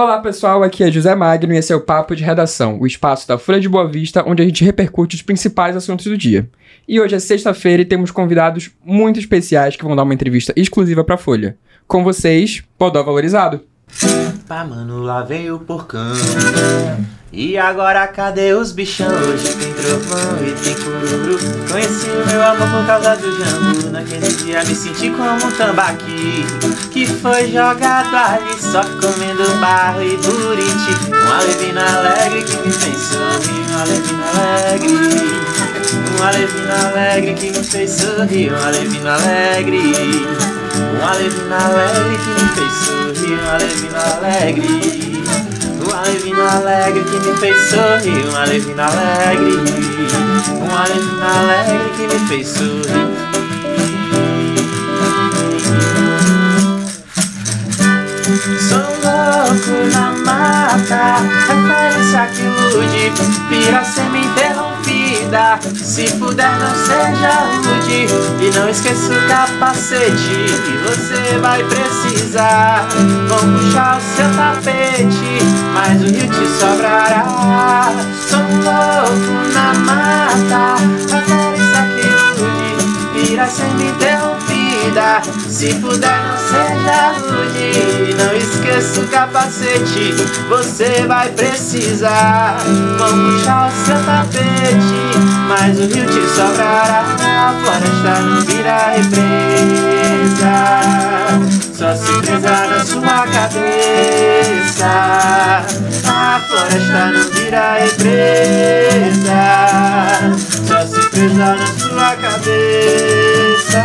Olá pessoal, aqui é José Magno e esse é o Papo de Redação, o espaço da Folha de Boa Vista onde a gente repercute os principais assuntos do dia. E hoje é sexta-feira e temos convidados muito especiais que vão dar uma entrevista exclusiva pra Folha. Com vocês, Podó Valorizado. Pá, mano, lá veio o porcão. E agora cadê os bichão? Hoje tem trovão e tem cururu. Conheci o meu amor por causa do jambu. Naquele dia me senti como um tambaqui. Que foi jogado ali só comendo barro e buriti. Um alevino alegre que me fez sorrir. Um alevino alegre. Um alevino alegre que me fez sorrir. Um alevino alegre. Um alevino alegre que me fez sorrir. Um alevino alegre. Um alevino alegre que me fez sorrir. Um alevino alegre. Um alevino alegre que me fez sorrir. Sou louco na mata, referência que ilude, vira semi-interrompida. Se puder, não seja rude. E não esqueça o capacete, que você vai precisar. Vão puxar o seu tapete, mas o rio te sobrará. Sou louco na mata, referência que ilude, vira semi-interrompida. Se puder, não seja rude. Não esqueça o capacete, você vai precisar. Vamos puxar o seu tapete, mas o rio te sobrará. A floresta não vira represa, só se presa na sua cabeça. A floresta não vira represa, só se presa na sua cabeça.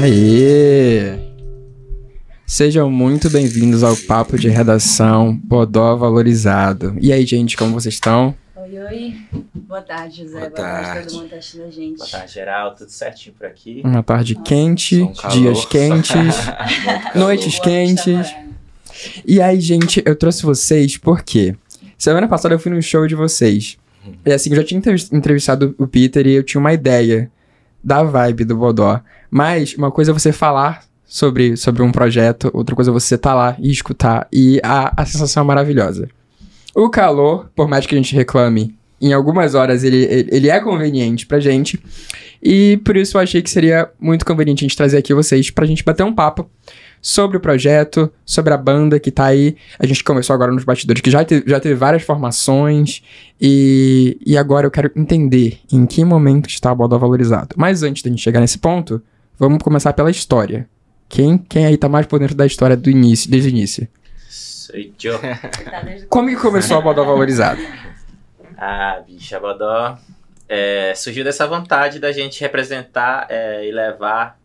Aê! Sejam muito bem-vindos ao Papo de Redação Podó Valorizado. E aí, gente, como vocês estão? Oi. Boa tarde, José. Boa Boa, tarde. tarde. todo mundo tá assistindo a gente. Boa tarde, geral, tudo certinho por aqui. Uma tarde Nossa, quente, um calor. dias quentes, noites Boa quentes. E aí, gente, eu trouxe vocês porque semana passada eu fui no show de vocês. E assim, eu já tinha entrevis- entrevistado o Peter e eu tinha uma ideia da vibe do Bodó. Mas uma coisa é você falar sobre, sobre um projeto, outra coisa é você estar lá e escutar. E a, a sensação é maravilhosa. O calor, por mais que a gente reclame, em algumas horas ele, ele, é conveniente pra gente. E por isso eu achei que seria muito conveniente a gente trazer aqui vocês pra gente bater um papo sobre o projeto, sobre a banda que tá aí. A gente começou agora nos bastidores, que já teve, já teve várias formações. E, e agora eu quero entender em que momento está a Bodó valorizado. Mas antes da gente chegar nesse ponto, vamos começar pela história. Quem, quem aí tá mais por dentro da história do início, desde o início? Sou eu. Como que começou a Bodó valorizado? Ah, bicha Bodó. É, surgiu dessa vontade da gente representar é, e levar.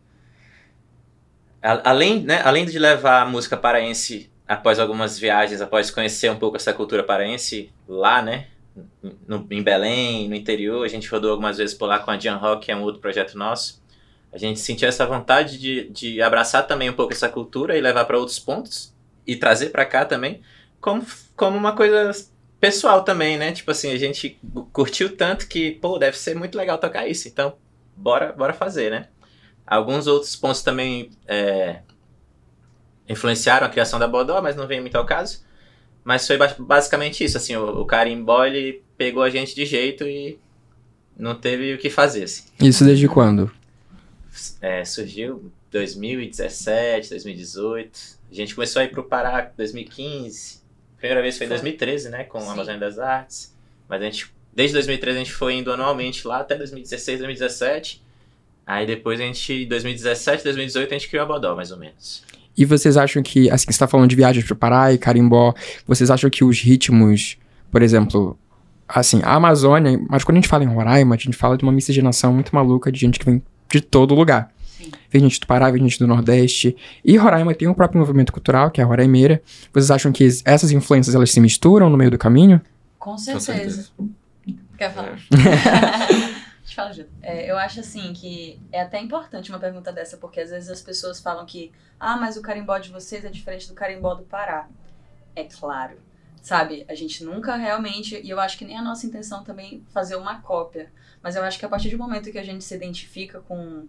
além, né, além de levar a música paraense após algumas viagens, após conhecer um pouco essa cultura paraense lá, né? no- em Belém, no interior, a gente rodou algumas vezes por lá com a Jan Rock, que é um outro projeto nosso. A gente sentiu essa vontade de, de abraçar também um pouco essa cultura e levar para outros pontos e trazer para cá também, como, como uma coisa pessoal também, né? Tipo assim, a gente curtiu tanto que, pô, deve ser muito legal tocar isso. Então, bora, bora fazer, né? Alguns outros pontos também é, influenciaram a criação da Bodó, mas não vem muito ao caso. Mas foi ba- basicamente isso, assim, o, o Carimbó, ele pegou a gente de jeito e não teve o que fazer, assim. Isso desde quando? É, surgiu 2017, 2018. A gente começou a ir pro Pará em 2015. Primeira vez foi em Foi. 2013, né? Com a. Amazônia das Artes. Mas a gente, desde 2013 a gente foi indo anualmente lá até 2016, 2017. Aí depois a gente, em 2017, 2018, a gente criou a Bodó, mais ou menos. E vocês acham que, assim, você tá falando de viagens pro Pará e Carimbó, vocês acham que os ritmos, por exemplo, assim, a Amazônia, mas quando a gente fala em Roraima, a gente fala de uma miscigenação muito maluca de gente que vem de todo lugar. Sim. Vem gente do Pará, vem gente do Nordeste. E Roraima tem o próprio movimento cultural, que é a Roraimeira. Vocês acham que essas influências, elas se misturam no meio do caminho? Com certeza. Quer falar? Te falo, Ju. É, eu acho assim que é até importante uma pergunta dessa, porque às vezes as pessoas falam que, ah, mas o carimbó de vocês é diferente do carimbó do Pará. É claro. Sabe, a gente nunca realmente, e eu acho que nem a nossa intenção também fazer uma cópia, mas eu acho que a partir do momento que a gente se identifica com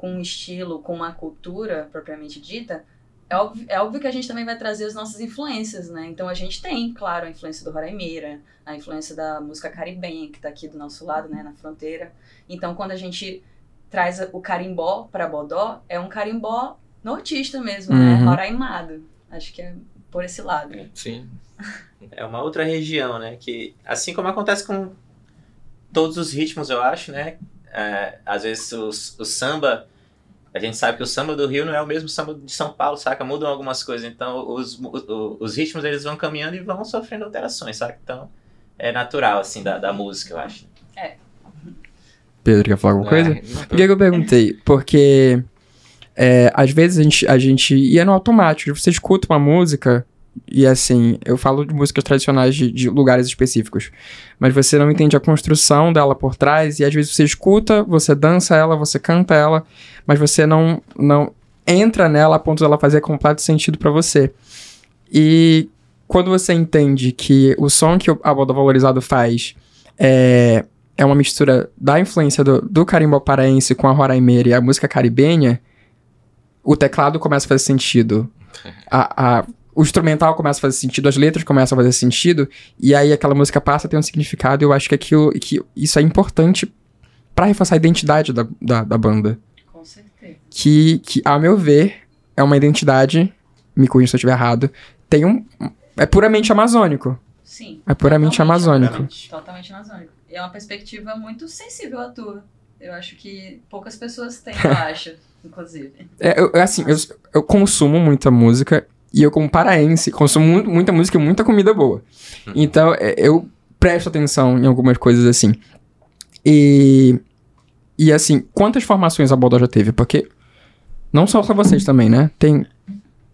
com um estilo, com uma cultura propriamente dita, é óbvio, é óbvio que a gente também vai trazer as nossas influências, né? Então a gente tem, claro, a influência do Roraima, a influência da música caribenha, que tá aqui do nosso lado, né, na fronteira. Então quando a gente traz o carimbó para Bodó, é um carimbó nortista mesmo, né? Uhum. Roraimado. Acho que é por esse lado. Sim. É uma outra região, né? Que, assim como acontece com todos os ritmos, eu acho, né? É, às vezes os, o samba, a gente sabe que o samba do Rio não é o mesmo samba de São Paulo, saca? Mudam algumas coisas. Então, os, o- os ritmos, eles vão caminhando e vão sofrendo alterações, saca? Então, é natural, assim, da, da música, eu acho. Pedro, quer falar alguma coisa? É, Por que, eu perguntei? Porque é, às vezes a gente, a gente ia no automático. Você escuta uma música e assim, eu falo de músicas tradicionais de, de lugares específicos, mas você não entende a construção dela por trás e às vezes você escuta, você dança ela, você canta ela, mas você não, não entra nela a ponto dela fazer completo sentido pra você. E quando você entende que o som que a Boda Valorizado faz é, é uma mistura da influência do, do carimbó paraense com a roraimeira e a música caribenha, o teclado começa a fazer sentido. A, a- o instrumental começa a fazer sentido, as letras começam a fazer sentido, e aí aquela música passa a ter um significado, e eu acho que, aquilo, que isso é importante pra reforçar a identidade da, da, da banda. Com certeza. Que, que, a meu ver, é uma identidade, me corrija se eu estiver errado, tem um... é puramente amazônico. Sim. É puramente Totalmente, amazônico. Realmente. Totalmente amazônico. E é uma perspectiva muito sensível à tua. Eu acho que poucas pessoas têm, eu acho, inclusive. É, eu, eu, assim, eu, eu consumo muita música e eu, como paraense, consumo mu- muita música e muita comida boa. Então, é, eu presto atenção em algumas coisas assim. E. E assim, quantas formações a Bodó já teve? Porque. Não só só vocês também, né? Tem.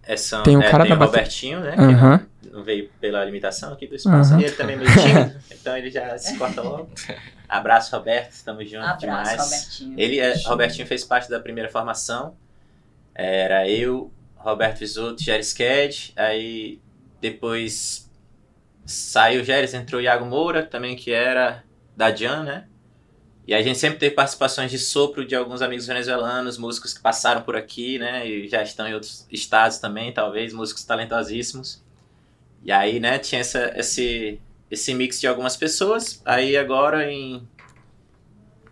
É, são, Tem o é, cara tem da o Robertinho, né? Aham. não veio pela limitação aqui do espaço. Aham. E ele também é meio tímido, então ele já se corta logo. Abraço, Roberto, tamo junto Abraço, demais. Robertinho. Ele, é, Robertinho fez parte da primeira formação. Era eu, Roberto Visoto, Géris Ked. Aí depois saiu o Géris, entrou o Iago Moura, também que era da Jan, né? E a gente sempre teve participações de sopro de alguns amigos venezuelanos, músicos que passaram por aqui, né? E já estão em outros estados também, talvez, músicos talentosíssimos. E aí, né, tinha essa, esse, esse mix de algumas pessoas. Aí agora em.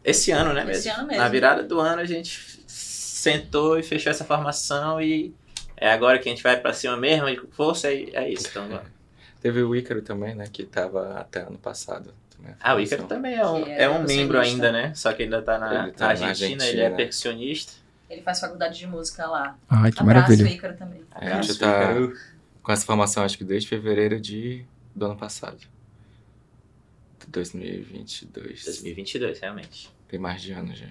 Esse ano, né? Esse ano mesmo. Na virada do ano a gente sentou e fechou essa formação e é agora que a gente vai pra cima mesmo, e com força, e é isso. Então, vamos. Teve o Ícaro também, né? Que tava até ano passado. a Ah, o Ícaro também é um, é é um membro ainda, né? Só que ainda tá na, Ele tá na na Argentina, ele é Argentina. percussionista. Ele faz faculdade de música lá. Ai, que Abraço, maravilha. Ícaro também. É, a gente tá Ícaro. com essa formação, acho que desde fevereiro de, do ano passado. De 2022. 2022, realmente. Tem mais de ano já.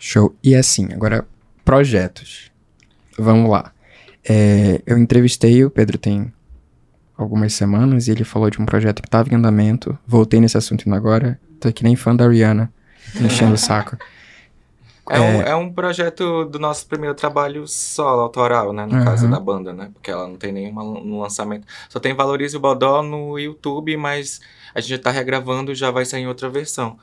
Show. E assim, agora, projetos. Vamos lá. É, eu entrevistei o Pedro tem algumas semanas e ele falou de um projeto que estava em andamento. Voltei nesse assunto indo agora. Tô que nem fã da Rihanna, enchendo o saco. É, Um, é um projeto do nosso primeiro trabalho solo, autoral, né? No Aham. caso da banda, né? Porque ela não tem nenhuma no lançamento. Só tem Valorize o Bodó no YouTube, mas a gente já tá regravando já vai sair em outra versão.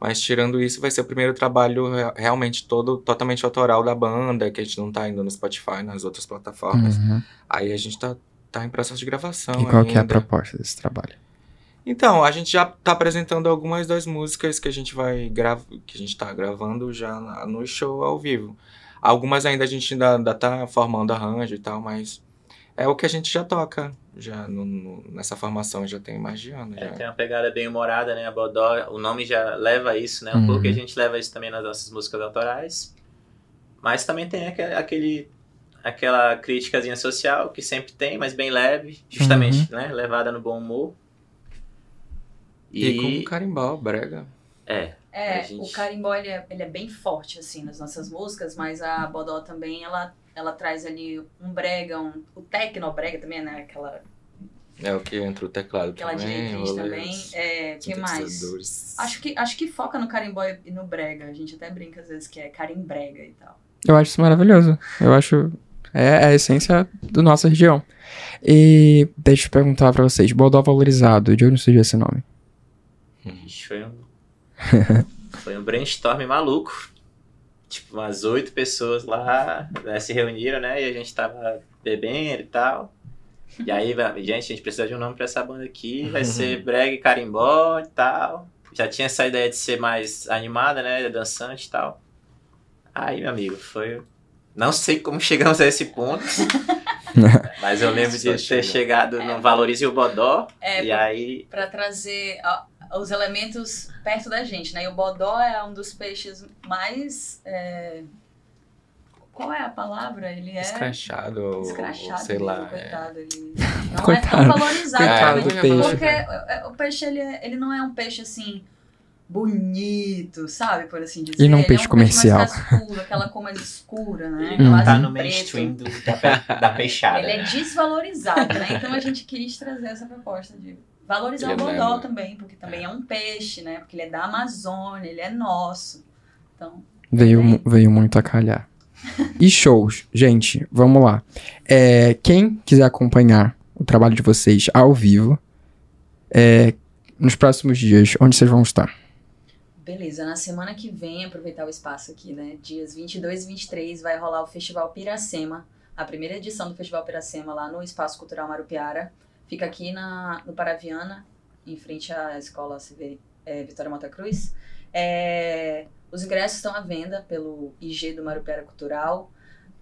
Mas tirando isso, vai ser o primeiro trabalho re- realmente todo totalmente autoral da banda, que a gente não tá ainda no Spotify, nas outras plataformas. Uhum. Aí a gente tá, tá em processo de gravação. E qual que é a ainda. proposta desse trabalho? Então, a gente já tá apresentando algumas das músicas que a gente vai gravar, que a gente tá gravando já na- no show ao vivo. Algumas ainda a gente ainda, ainda tá formando arranjo e tal, mas é o que a gente já toca. Já no- no- nessa formação já tem mais de ano. É, Já. tem uma pegada bem humorada, né? A Bodó, o nome já leva isso, né? Um Uhum. pouco e a gente leva isso também nas nossas músicas autorais. Mas também tem aque- aquele, aquela críticazinha social que sempre tem, mas bem leve, justamente, né? Levada no bom humor. E, com um carimbó, brega. É, É, gente- o carimbó ele é, ele é bem forte assim nas nossas músicas, mas a Bodó também ela, ela traz ali um brega, um, o techno brega também, né? Aquela, É o que entra o teclado aquela também. diretriz também. É, que mais? Acho que, acho que foca no carimbó e no brega. A gente até brinca às vezes que é carimbrega e tal. Eu acho isso maravilhoso. Eu acho. É a essência da nossa região. E deixa eu perguntar pra vocês: Bodó Valorizado, de onde surgiu esse nome? Foi um. foi um brainstorm maluco. tipo, umas oito pessoas lá né, se reuniram, né? E a gente tava bebendo e tal. E aí, gente, a gente precisa de um nome pra essa banda aqui. Vai ser Breg Carimbó e tal. Já tinha essa ideia de ser mais animada, né? Dançante e tal. Aí, meu amigo, foi. Não sei como chegamos a esse ponto. mas eu lembro de ter chega. chegado no Valorize o Bodó. É, e aí. Pra trazer ó, os elementos perto da gente, né? E o bodó é um dos peixes mais. é, Qual é a palavra? Ele é. Escrachado, Escrachado, sei mesmo, lá. é. coitado. Ele não Coitado. é tão valorizado. Coitado né? do peixe. Porque é, o peixe, ele, é- ele não é um peixe assim. Bonito, sabe? Por assim dizer. E não um Ele peixe é um comercial. Peixe mais cascudo, aquela cor mais escura, né? Ele não tá no mainstream do, da, pe- da peixada. Ele é desvalorizado, né? Então a gente quis trazer essa proposta de valorizar Ele o é bodó também, porque também é um peixe, né? Porque ele é da Amazônia, ele é nosso. Então, Veio, veio muito a calhar. E shows, gente, vamos lá. É, quem quiser acompanhar o trabalho de vocês ao vivo, é, nos próximos dias, onde vocês vão estar? beleza. Na semana que vem, aproveitar o espaço aqui, né? Dias 22 e 23 vai rolar o Festival Piracema, a primeira edição do Festival Piracema lá no Espaço Cultural Marupiara. Fica aqui na, no Paraviana, em frente à Escola CV, é, Vitória Mota Cruz. É, os ingressos estão à venda pelo IG do Marupiara Cultural.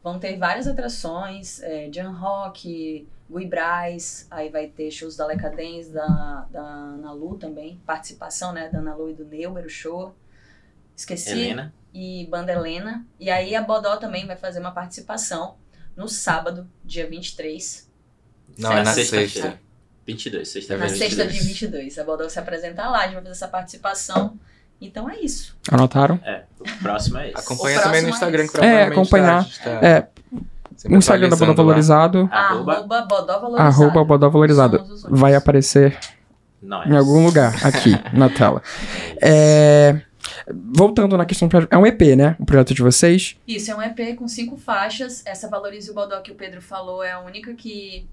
Vão ter várias atrações, é, Jan Rock, Gui Braz, aí vai ter shows da Leca Dance, da, da Ana Lu também, participação, né, da Ana Lu e do Neuber, o show. Esqueci. Helena. E Banda Helena. E aí a Bodó também vai fazer uma participação no sábado, dia 23. Não, é na Sexta-feira. sexta. 22, Na sexta-feira. sexta, 22. dia 22. A Bodó se apresentar lá, a gente vai fazer essa participação. Então é isso. Anotaram? É, o próximo é esse. Acompanha também no é Instagram, esse. que acompanhar. tá É, sempre o Instagram da Bodó. Valorizado, Arroba, Arroba Bodó Valorizado. arroba Bodó Valorizado. Vai aparecer nós. em algum lugar aqui na tela. É, voltando na questão do projeto, é um EP, né? O projeto de vocês. Isso, é um EP com cinco faixas. Essa Valorize o Bodó que o Pedro falou é a única que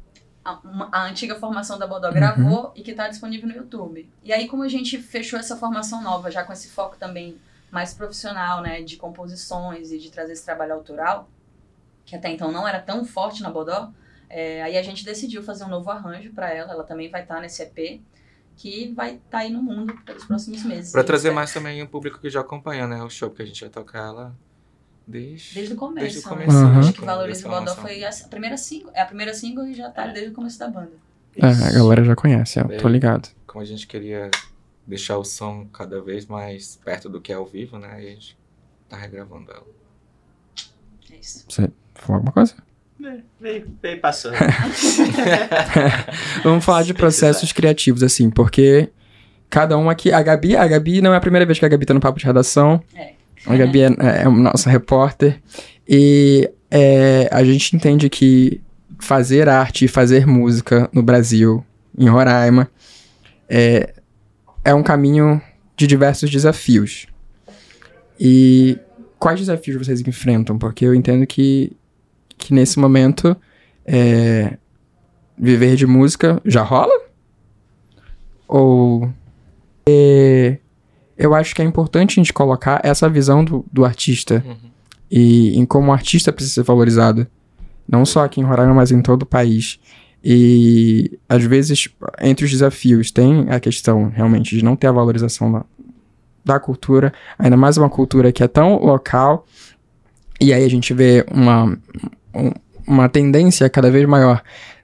a, uma- a antiga formação da Bodó gravou e que está disponível no YouTube. E aí, como a gente fechou essa formação nova, já com esse foco também mais profissional, né, de composições e de trazer esse trabalho autoral, que até então não era tão forte na Bodó, é, aí a gente decidiu fazer um novo arranjo para ela. Ela também vai estar nesse EP, que vai estar aí no mundo pelos próximos meses. Se trazer mais também o público que já acompanha, né? O show, porque a gente vai tocar ela desde... Desde o começo. Desde o né? começo. Uhum. Acho que com Valorize o formação. foi a primeira single. É a primeira single e já tá desde o começo da banda. É, a galera já conhece, eu tô É. ligado. Como a gente queria deixar o som cada vez mais perto do que é ao vivo, né? E a gente tá regravando ela. É isso. Você falou alguma coisa? Veio, veio passando. Vamos falar de processos criativos, assim, porque cada um aqui. A Gabi, a Gabi não é a primeira vez que a Gabi tá no papo de redação. É. A Gabi é, é a nossa repórter. E é, a gente entende que fazer arte e fazer música no Brasil, em Roraima, é, é um caminho de diversos desafios. E quais desafios vocês enfrentam? Porque eu entendo que, que nesse momento é, viver de música já rola? Ou é, eu acho que é importante a gente colocar essa visão do, do artista Uhum. e em como o artista precisa ser valorizado, não só aqui em Roraima, mas em todo o país. E às vezes, entre os desafios, tem a questão realmente de não ter a valorização da, da cultura, ainda mais uma cultura que é tão local, e aí a gente vê uma, um- uma tendência cada vez maior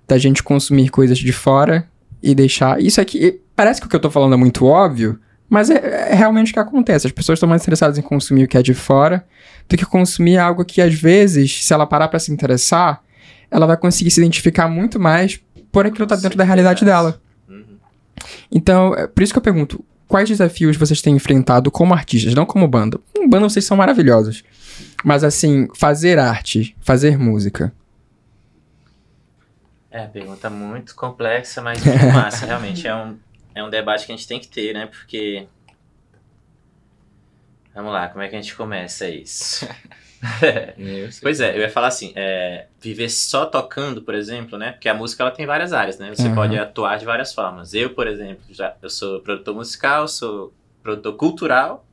da gente consumir coisas de fora e deixar. Isso aqui, parece que o que eu tô falando é muito óbvio, mas é, é realmente o que acontece. As pessoas estão mais interessadas em consumir o que é de fora do que consumir algo que, às vezes, se ela parar pra se interessar, ela vai conseguir se identificar muito mais por aquilo que tá dentro da realidade dela. Uhum. Então, é por isso que eu pergunto, quais desafios vocês têm enfrentado como artistas, não como banda? Como banda vocês são maravilhosos. Mas assim, fazer arte, fazer música. É, pergunta muito complexa, mas muito massa. Realmente é um, é um debate que a gente tem que ter, né? Porque. Vamos lá, como é que a gente começa isso? Pois é, eu ia falar assim, é, viver só tocando, por exemplo, né? Porque a música ela tem várias áreas, né? Você Uhum. pode atuar de várias formas. Eu, por exemplo, já eu sou produtor musical, sou produtor cultural,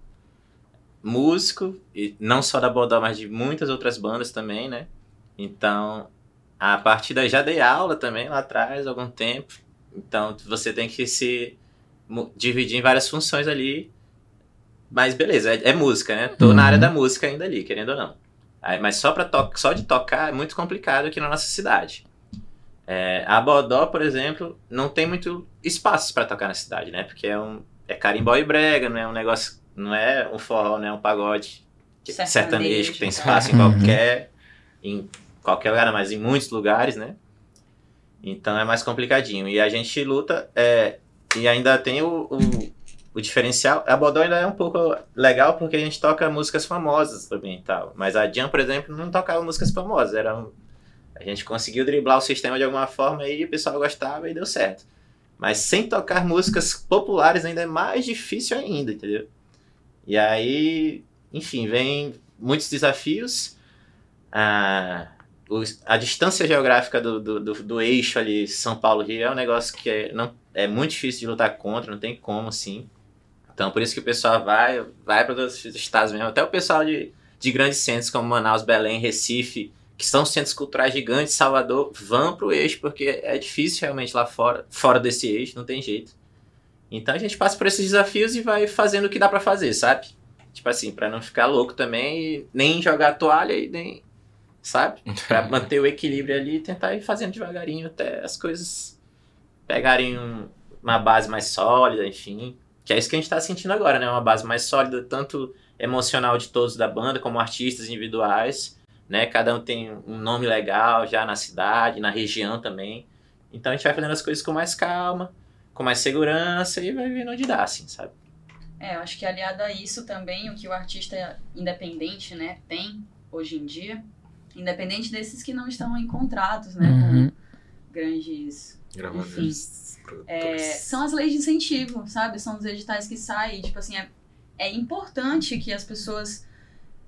músico, e não só da Bodó, mas de muitas outras bandas também, né? Então, a partir daí já dei aula também lá atrás, algum tempo. Então, você tem que se dividir em várias funções ali. Mas beleza, é, é música, né? Tô na Uhum. área da música ainda ali, querendo ou não. Aí, mas só, pra to só de tocar é muito complicado aqui na nossa cidade. É, a Bodó, por exemplo, não tem muito espaço para tocar na cidade, né? Porque é um é carimbó e brega, não é um negócio, não é um forró, não é um pagode que- Sertanejo. sertanejo que tem espaço em Uhum. qualquer em qualquer lugar, mas em muitos lugares, né? Então é mais complicadinho. E a gente luta é, e ainda tem o, o, o diferencial. A Bodó ainda é um pouco legal porque a gente toca músicas famosas também e tal. Mas a Jam, por exemplo, não tocava músicas famosas. Era um- a gente conseguiu driblar o sistema de alguma forma e o pessoal gostava e deu certo. Mas sem tocar músicas populares ainda é mais difícil ainda, entendeu? E aí, enfim, vem muitos desafios. A, os- a distância geográfica do, do, do, do eixo ali, São Paulo-Rio, é um negócio que é, não, é muito difícil de lutar contra, não tem como, assim. Então, por isso que o pessoal vai, vai para outros estados mesmo. Até o pessoal de, de grandes centros como Manaus, Belém, Recife, que são centros culturais gigantes, Salvador, vão pro eixo, porque é difícil realmente lá fora, fora desse eixo, não tem jeito. Então a gente passa por esses desafios e vai fazendo o que dá pra fazer, sabe? Tipo assim, pra não ficar louco também, nem jogar toalha e nem. Sabe? Pra manter o equilíbrio ali e tentar ir fazendo devagarinho até as coisas pegarem um- uma base mais sólida, enfim. Que é isso que a gente tá sentindo agora, né? Uma base mais sólida, tanto emocional de todos da banda, como artistas individuais, né? Cada um tem um nome legal já na cidade, na região também. Então a gente vai fazendo as coisas com mais calma, com mais segurança e vai vendo onde dá, assim, sabe? É, eu acho que aliado a isso também, o que o artista independente, né, tem hoje em dia, independente desses que não estão em contratos, né, Uhum. com grandes Gravadores, É, produtores. são as leis de incentivo, sabe? São os editais que saem. Tipo assim, é, é importante que as pessoas.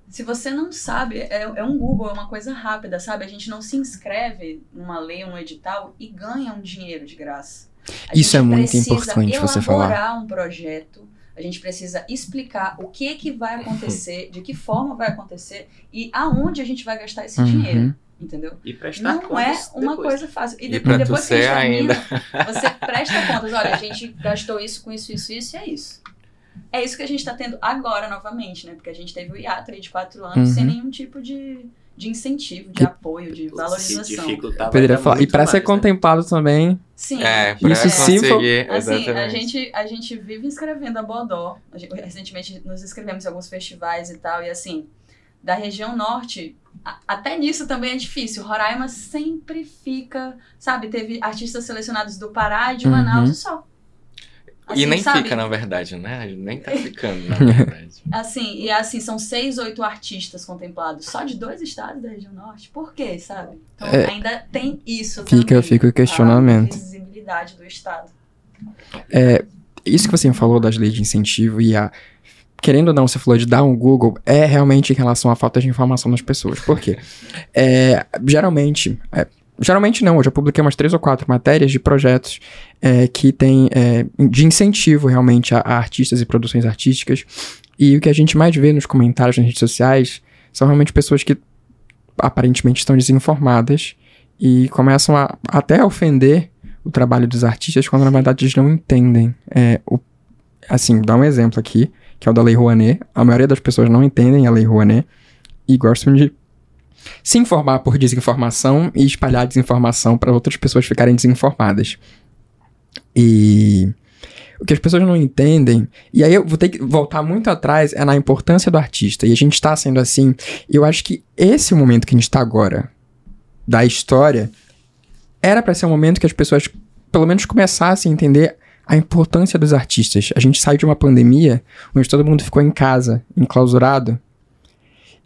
Se você não sabe, é, é um Google, é uma coisa rápida, sabe? A gente não se inscreve numa lei num edital e ganha um dinheiro de graça. A Isso gente é muito importante você falar. elaborar um projeto, a gente precisa explicar o que que vai acontecer, de que forma vai acontecer e aonde a gente vai gastar esse Uhum. dinheiro, entendeu? E prestar Não é contas uma depois. coisa fácil. E, E de- pra tu depois que a termina, ainda. você presta contas. Olha, a gente gastou isso com isso, isso, isso e é isso. É isso que a gente tá tendo agora novamente, né? Porque a gente teve o hiato aí de quatro anos Uhum. sem nenhum tipo de, de incentivo, de apoio, de valorização. Poderia falar. E pra ser né? contemplado também. Sim. É, pra Isso for- conseguir, Assim, exatamente. a gente, a gente vive escrevendo a Bodó. A gente- recentemente nos inscrevemos em alguns festivais e tal. E assim, da região norte, a- até nisso também é difícil. Roraima sempre fica, sabe? Teve artistas selecionados do Pará e de Uhum. Manaus e só. E Assim, nem sabe? fica, na verdade, né? Nem tá ficando, na verdade. Assim, e assim, são seis, oito artistas contemplados, só de dois estados da região norte. Por quê, sabe? Então É. ainda tem isso Fica- também. fica o questionamento. A visibilidade do estado. Isso que você falou das leis de incentivo e a. Querendo ou não, você falou de dar um Google, é realmente em relação à falta de informação das pessoas. Por quê? É, geralmente. é, geralmente não, eu já publiquei umas três ou quatro matérias de projetos é, que tem é, de incentivo realmente a, a artistas e produções artísticas. E o que a gente mais vê nos comentários nas redes sociais são realmente pessoas que aparentemente estão desinformadas e começam a até ofender o trabalho dos artistas quando na verdade eles não entendem. É, o, assim, dá um exemplo aqui, que é o da Lei Rouanet. A maioria das pessoas não entendem a Lei Rouanet e gostam de se informar por desinformação e espalhar desinformação para outras pessoas ficarem desinformadas. E o que as pessoas não entendem, e aí eu vou ter que voltar muito atrás, é na importância do artista. E a gente está sendo assim. E eu acho que esse momento que a gente está agora, da história, era para ser um momento que as pessoas, pelo menos, começassem a entender a importância dos artistas. A gente saiu de uma pandemia onde todo mundo ficou em casa, enclausurado.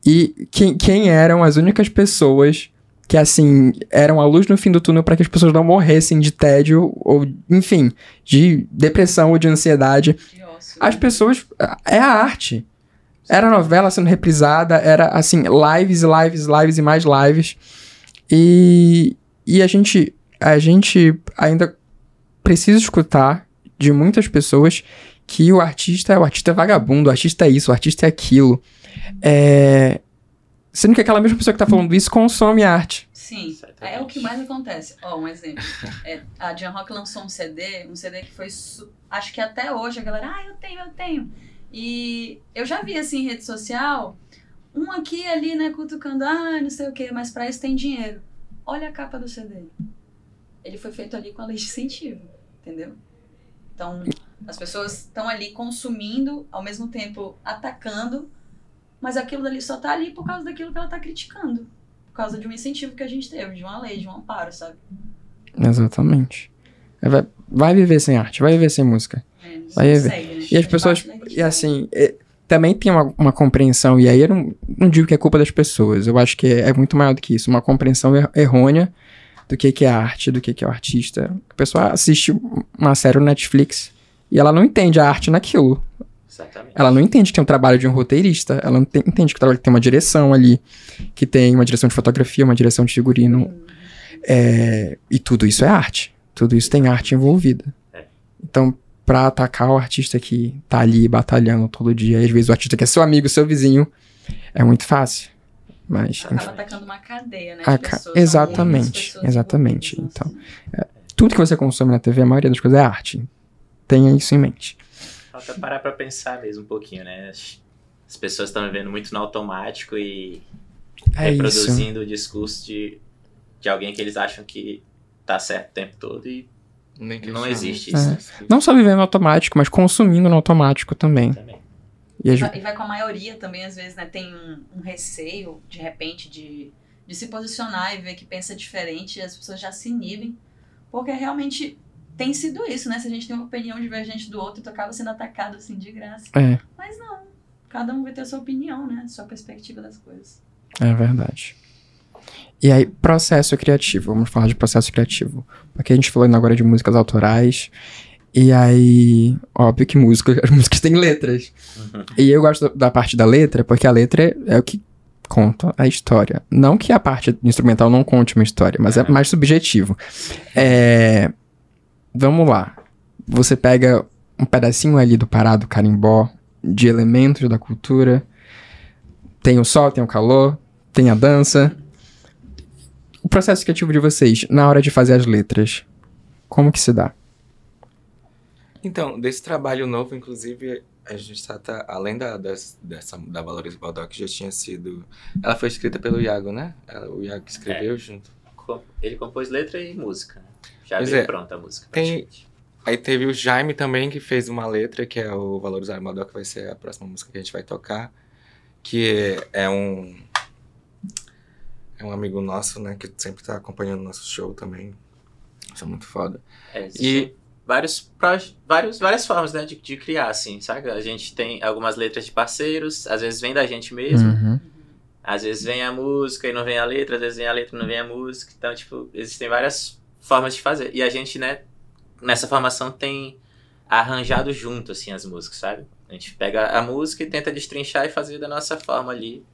E quem, quem eram as únicas pessoas que, assim, eram a luz no fim do túnel para que as pessoas não morressem de tédio ou, enfim, de depressão ou de ansiedade. As pessoas. É a arte. Era novela sendo reprisada, era assim, lives, lives, lives e mais lives. E, e a gente. A gente ainda precisa escutar de muitas pessoas que o artista, o artista é vagabundo, o artista é isso, o artista é aquilo. É... Sendo que aquela mesma pessoa que tá falando isso consome arte. Sim, é o que mais acontece. Ó, um exemplo. É, a Jan Rock lançou um CD, um CD que foi. su- Acho que até hoje a galera, ah, eu tenho, eu tenho. E eu já vi assim em rede social, um aqui e ali, né, cutucando, ah, não sei o quê, mas pra isso tem dinheiro. Olha a capa do CD. Ele foi feito ali com a lei de incentivo, entendeu? Então, as pessoas estão ali consumindo, ao mesmo tempo atacando, mas aquilo dali só tá ali por causa daquilo que ela tá criticando. Por causa de um incentivo que a gente teve, de uma lei, de um amparo, sabe? Exatamente. É, Vai, vai viver sem arte, vai viver sem música. É, Vai ver. consegue, né? E as pessoas, e assim, é, também tem uma, uma compreensão, e aí eu não, não digo que é culpa das pessoas, eu acho que é, é muito maior do que isso, uma compreensão er- errônea do que, que é arte, do que, que é o artista. A pessoa assiste uma série no Netflix e ela não entende a arte naquilo. Exatamente. Ela não entende que tem um trabalho de um roteirista, ela não tem- entende que o trabalho tem uma direção ali, que tem uma direção de fotografia, uma direção de figurino, é, e tudo isso é arte. Tudo isso tem arte envolvida. É. Então, pra atacar o artista que tá ali batalhando todo dia, e às vezes o artista que é seu amigo, seu vizinho, é muito fácil. Mas, Acaba enfim, atacando uma cadeia, né? Ca- pessoas, exatamente, exatamente. envolvidas, Então, assim. tudo que você consome na TV, a maioria das coisas é arte. Tenha isso em mente. Falta parar pra pensar mesmo um pouquinho, né? As as pessoas estão vivendo muito no automático e É isso. reproduzindo o discurso de, de alguém que eles acham que tá certo o tempo todo e Nem não existe É. isso. Não só vivendo no automático, mas consumindo no automático também. Também. E vai- E vai com a maioria também, às vezes, né? Tem um, um receio, de repente, de, de se posicionar e ver que pensa diferente e as pessoas já se inibem. Porque realmente tem sido isso, né? Se a gente tem uma opinião divergente do outro, tu acaba sendo atacado assim de graça. É. Mas não. Cada um vai ter a sua opinião, né? Sua perspectiva das coisas. É verdade. E aí, processo criativo. Vamos falar de processo criativo. Porque a gente falou ainda agora de músicas autorais. E aí, óbvio que música, as músicas têm letras. Uhum. E eu gosto da parte da letra, porque a letra é, é o que conta a história. Não que a parte instrumental não conte uma história, mas é É. mais subjetivo. É, Vamos lá. Você pega um pedacinho ali do parado carimbó, de elementos da cultura. Tem o sol, tem o calor, tem a dança. O processo criativo de vocês, na hora de fazer as letras, como que se dá? Então, desse trabalho novo, inclusive, a gente tá, tá- além da, das- dessa, da Valores Baldock, que já tinha sido. Ela foi escrita pelo Iago, né? Ela- O Iago que escreveu junto. Com- Ele compôs letra e música. Já Pois veio é. pronta a música. Tem- praticamente. Aí teve o Jaime também, que fez uma letra, que é o Valorizar Baldock, que vai ser a próxima música que a gente vai tocar. Que é um. É um amigo nosso, né? Que sempre tá acompanhando o nosso show também. Isso é muito foda. É, existem vários, vários, várias formas né, de, de criar, assim, sabe? A gente tem algumas letras de parceiros, às vezes vem da gente mesmo, Uhum. às vezes vem a música e não vem a letra, às vezes vem a letra e não vem a música. Então, tipo, existem várias formas de fazer. E a gente, né, nessa formação tem arranjado junto, assim, as músicas, sabe? A gente pega a música e tenta destrinchar e fazer da nossa forma ali.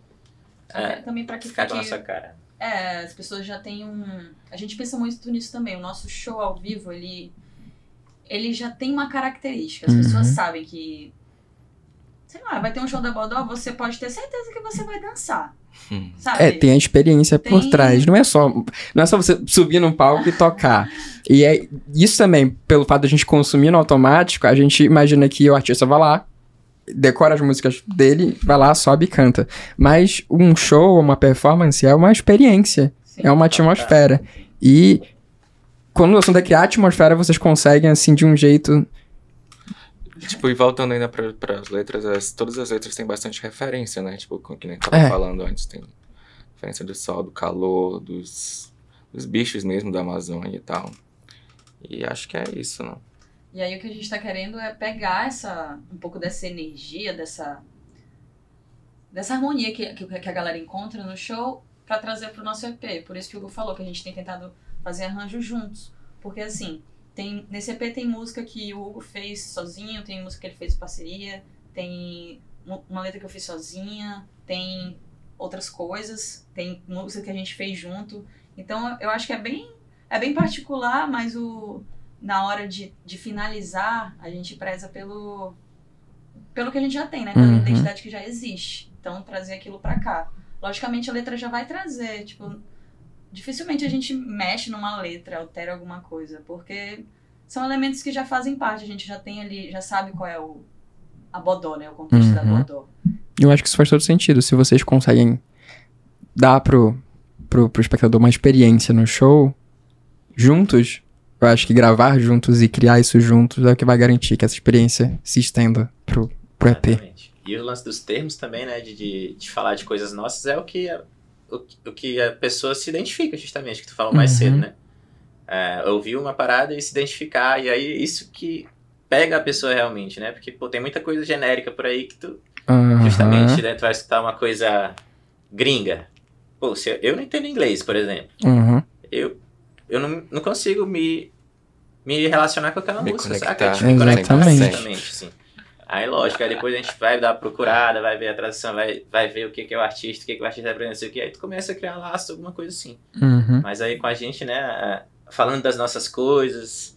Que É, também pra que ficar com a nossa cara. É, as pessoas já têm um. A gente pensa muito nisso também. O nosso show ao vivo, ele. Ele já tem uma característica. As Uhum. pessoas sabem que. Sei lá, vai ter um show da Bodó, você pode ter certeza que você vai dançar. Sabe? É, tem a experiência por Tem- trás. Não é só, não é só você subir num palco e tocar. E é isso também, pelo fato de a gente consumir no automático, a gente imagina que o artista vai lá, decora as músicas dele, vai lá, sobe e canta. Mas um show, uma performance é uma experiência, Sim. é uma atmosfera. E quando o assunto é criar atmosfera, vocês conseguem assim de um jeito. Tipo, e voltando ainda para as letras, as- todas as letras têm bastante referência, né? Tipo, com- que nem tava É. falando antes, tem referência do sol, do calor, dos, dos bichos mesmo da Amazônia e tal. E acho que é isso, não? E aí o que a gente tá querendo é pegar essa. um pouco dessa energia, dessa. dessa harmonia que, que, que a galera encontra no show pra trazer pro nosso EP. Por isso que o Hugo falou que a gente tem tentado fazer arranjos juntos. Porque assim, tem, nesse EP tem música que o Hugo fez sozinho, tem música que ele fez em parceria, tem uma letra que eu fiz sozinha, tem outras coisas, tem música que a gente fez junto. Então eu acho que é bem, é bem particular, mas o, na hora de, de finalizar, a gente preza pelo, pelo que a gente já tem, né? Pela Uhum. identidade que já existe. Então, trazer aquilo pra cá. Logicamente, a letra já vai trazer, tipo... Dificilmente a gente mexe numa letra, altera alguma coisa, porque são elementos que já fazem parte, a gente já tem ali, já sabe qual é o... A bodó, né? O contexto da Uhum. bodó. Eu acho que isso faz todo sentido. Se vocês conseguem dar pro, pro, pro espectador uma experiência no show, juntos, eu acho que gravar juntos e criar isso juntos é o que vai garantir que essa experiência se estenda pro, pro EP. Exatamente. E o lance dos termos também, né? De, de, de falar de coisas nossas é o que o, que- o que a pessoa se identifica, justamente, que tu falou mais Uhum. cedo, né? É, ouvir uma parada e se identificar, e aí isso que pega a pessoa realmente, né? Porque, pô, tem muita coisa genérica por aí que tu, Aham. justamente, né? Tu vai escutar uma coisa gringa. Pô, se eu, eu não entendo inglês, por exemplo. Uhum. Eu, eu não, não consigo me, me relacionar com aquela Me música, conectar. saca? Tipo, me conectar Exatamente. exatamente, sim. Aí, lógico, aí depois a gente vai dar uma procurada, vai ver a tradução, vai, vai ver o que, que é o artista, o que, que o artista não sei o que, aí tu começa a criar um laço, alguma coisa assim. Uhum. Mas aí com a gente, né, falando das nossas coisas,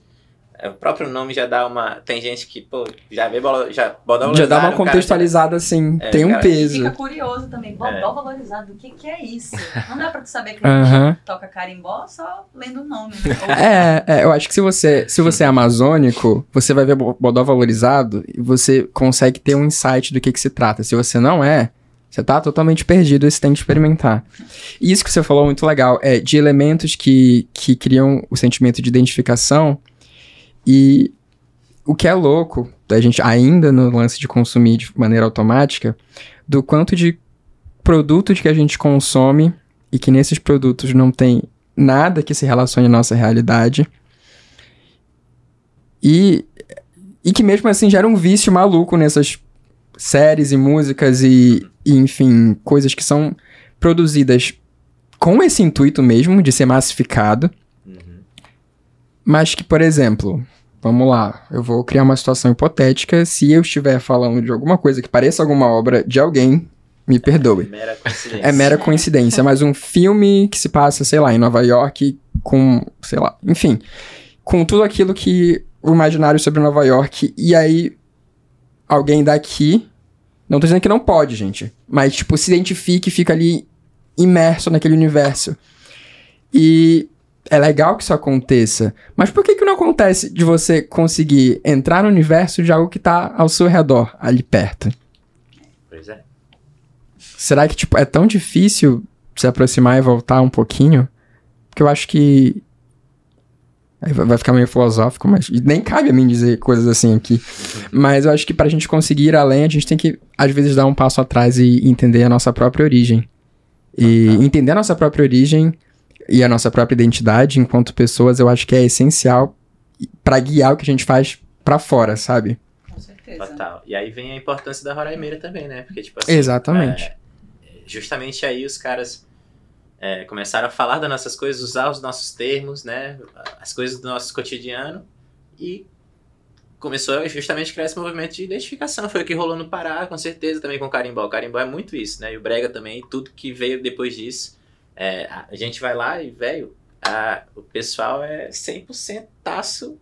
o próprio nome já dá uma... Tem gente que, pô, já vê bola, já bodó Já dá uma contextualizada assim, É, tem um cara, peso. Fica curioso também, bodó É. valorizado, o que que é isso? Não dá pra tu saber que a gente Aham. toca carimbó só lendo o nome, né? Ou- É, é, eu acho que se você, se você é amazônico, você vai ver bo- bodó valorizado e você consegue ter um insight do que, que se trata. Se você não é, você tá totalmente perdido e você tem que experimentar. E isso que você falou é muito legal, é de elementos que, que criam o sentimento de identificação e o que é louco, da gente ainda no lance de consumir de maneira automática, do quanto de produtos que a gente consome e que nesses produtos não tem nada que se relacione à nossa realidade. E, e que mesmo assim gera um vício maluco nessas séries e músicas e, e, enfim, coisas que são produzidas com esse intuito mesmo de ser massificado. Mas que, por exemplo, vamos lá, eu vou criar uma situação hipotética. Se eu estiver falando de alguma coisa que pareça alguma obra de alguém, me perdoe. Mera coincidência. É mera coincidência, mas um filme que se passa, sei lá, em Nova York, com, sei lá, enfim, com tudo aquilo que o imaginário sobre Nova York, e aí alguém daqui, não tô dizendo que não pode, gente, mas tipo, se identifique e fica ali imerso naquele universo. E é legal que isso aconteça, mas por que que não acontece de você conseguir entrar no universo de algo que tá ao seu redor, ali perto? Pois é. Será que, tipo, é tão difícil se aproximar e voltar um pouquinho? Porque eu acho que. Vai ficar meio filosófico, mas nem cabe a mim dizer coisas assim aqui. Mas eu acho que pra gente conseguir ir além, a gente tem que, às vezes, dar um passo atrás e entender a nossa própria origem. E entender a nossa própria origem e a nossa própria identidade enquanto pessoas, eu acho que é essencial pra guiar o que a gente faz pra fora, sabe? Com certeza. Total. E aí vem a importância da Roraima também, né? Porque, tipo assim. Exatamente. é, justamente aí os caras é, começaram a falar das nossas coisas, usar os nossos termos, né? As coisas do nosso cotidiano. E começou a justamente criar esse movimento de identificação. Foi o que rolou no Pará, com certeza, também com o Carimbó. O Carimbó é muito isso, né? E o Brega também, tudo que veio depois disso. É, a gente vai lá e, velho, o pessoal é 100% taço.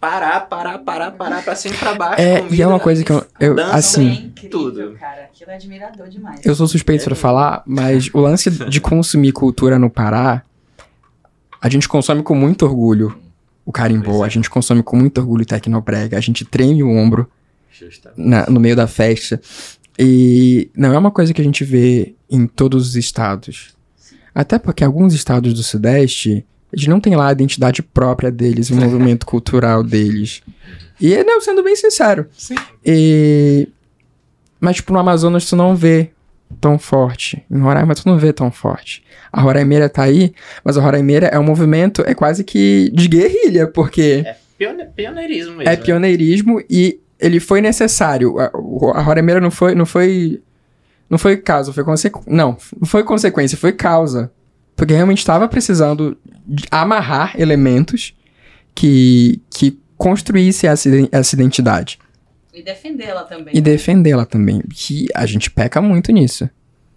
Parar, parar, parar, parar, pra cima e pra baixo. É, e comida, é uma coisa que eu, eu dança, assim, é incrível, tudo. cara. Aquilo é admirador demais. Eu sou suspeito pra falar, mas o lance de consumir cultura no Pará, a gente consome com muito orgulho o carimbó, é. a gente consome com muito orgulho o tecnobrega, a gente treme o ombro na- no meio da festa. E não é uma coisa que a gente vê em todos os estados. Até porque alguns estados do Sudeste, eles não têm lá a identidade própria deles, o movimento cultural deles. E, não, sendo bem sincero. Sim. E... Mas, tipo, no Amazonas tu não vê tão forte. Em Roraima tu não vê tão forte. A Roraimeira tá aí, mas a Roraimeira é um movimento, é quase que de guerrilha, porque Pione- pioneirismo mesmo. é né? pioneirismo e ele foi necessário. A Roraimeira não foi, não foi, não foi causa, foi consequência. Não, não foi consequência, foi causa. Porque realmente estava precisando de amarrar elementos que, que construísse essa, essa identidade. E defendê-la também. E defendê-la também. Que a gente peca muito nisso.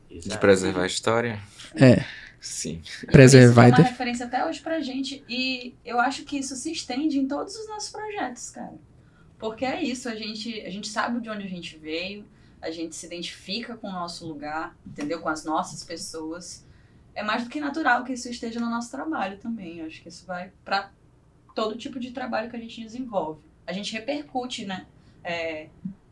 De preservar a história? É. Sim. Preservar Isso é uma def... referência até hoje pra gente. E eu acho que isso se estende em todos os nossos projetos, cara. Porque é isso, a gente, a gente sabe de onde a gente veio, a gente se identifica com o nosso lugar, entendeu? Com as nossas pessoas. É mais do que natural que isso esteja no nosso trabalho também. Eu acho que isso vai para todo tipo de trabalho que a gente desenvolve. A gente repercute, né? É,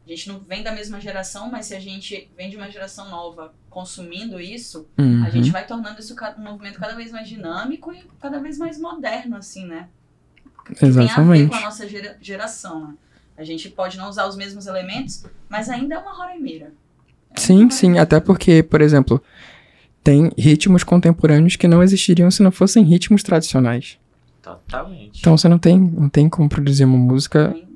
a gente não vem da mesma geração, mas se a gente vem de uma geração nova consumindo isso, Uhum. a gente vai tornando isso um movimento cada vez mais dinâmico e cada vez mais moderno, assim, né? Que tem a ver Exatamente. com a nossa gera- geração, né? A gente pode não usar os mesmos elementos, mas ainda é uma roremeira. É Sim, uma sim, até porque, por exemplo, tem ritmos contemporâneos que não existiriam se não fossem ritmos tradicionais. Totalmente. Então você não tem, não tem como produzir uma música roremeira.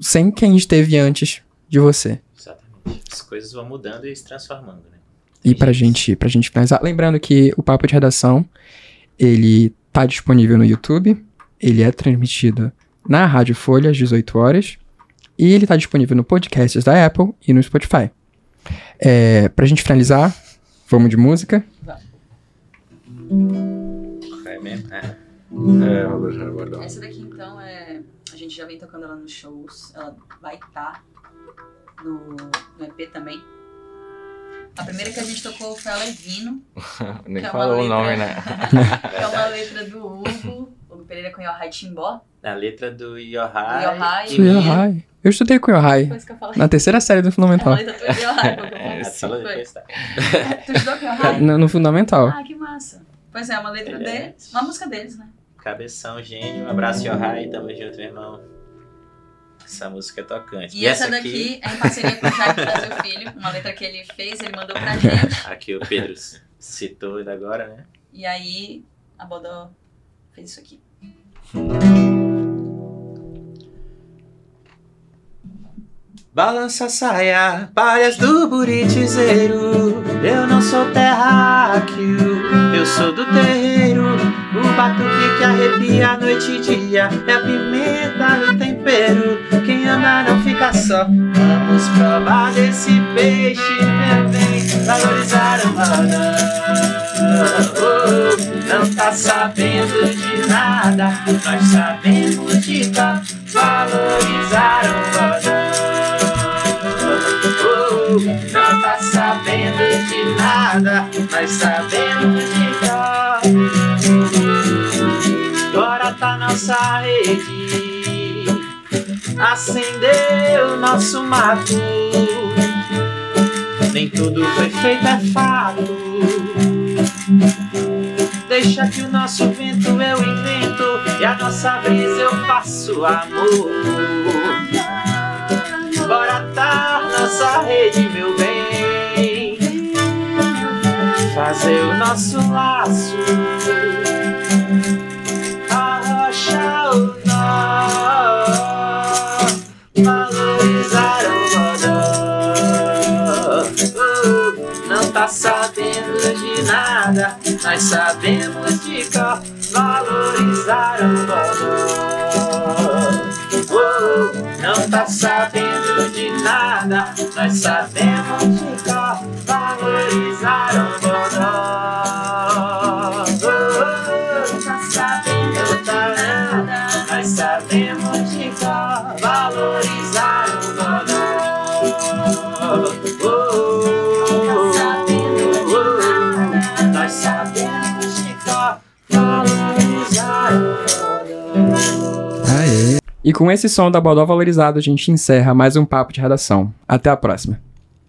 sem quem esteve antes de você. Exatamente. As coisas vão mudando e se transformando, né? E pra gente, pra gente finalizar, lembrando que o Papo de Redação, ele tá disponível no YouTube, ele é transmitido na Rádio Folha às 18 horas, e ele tá disponível no podcasts da Apple e no Spotify. É, pra gente finalizar, vamos de música. É mesmo? É. É, Robert Gardel. Essa daqui, então, é. A gente já vem tocando ela nos shows. Ela vai estar no, no EP também. A primeira que a gente tocou foi a Levino, Nem é falou o letra. nome, né? que é uma letra do Hugo, Hugo Pereira com Yohai Timbó. A letra do Do Yohai. Yohai. Do. Yohai. Eu estudei com o Yohai na terceira série do É Fundamental. Yohai, o que eu É, falei. fala Foi. depois, tá? Tu estudou com Yohai? No, no Fundamental. Ah, que massa. Pois é, uma letra é- deles. Uma música deles, né? Cabeção, gênio. Um abraço, Yohai. Tamo junto, meu irmão. Essa música é tocante. E, essa daqui é em parceria com o Jaime Brasil Filho, uma letra que ele fez, ele mandou pra gente. Aqui o Pedro citou ainda agora, né? E aí a Bodó fez isso aqui. Balança a saia, palhas do buritizeiro. Eu não sou terráqueo, eu sou do terreiro. O batuque que arrepia noite e dia é a pimenta do tempero. Quem anda não fica só. Vamos provar desse peixe, meu bem, valorizar o balão. Oh, não tá sabendo de nada, nós sabemos de cá valorizar o. nada, nós sabemos cá. Agora tá nossa rede, acendeu nosso mato. Nem tudo foi feito é fato. Deixa que o nosso vento eu invento e a nossa brisa eu faço amor. Nosso laço. Arrochar o nó. Valorizar o bodó. Não tá sabendo de nada, nós sabemos de cá. Valorizar o bodó. Não tá sabendo de nada, nós sabemos de cá valorizar o bodó. E com esse som da Bodó valorizado, a gente encerra mais um Papo de Redação. Até a próxima.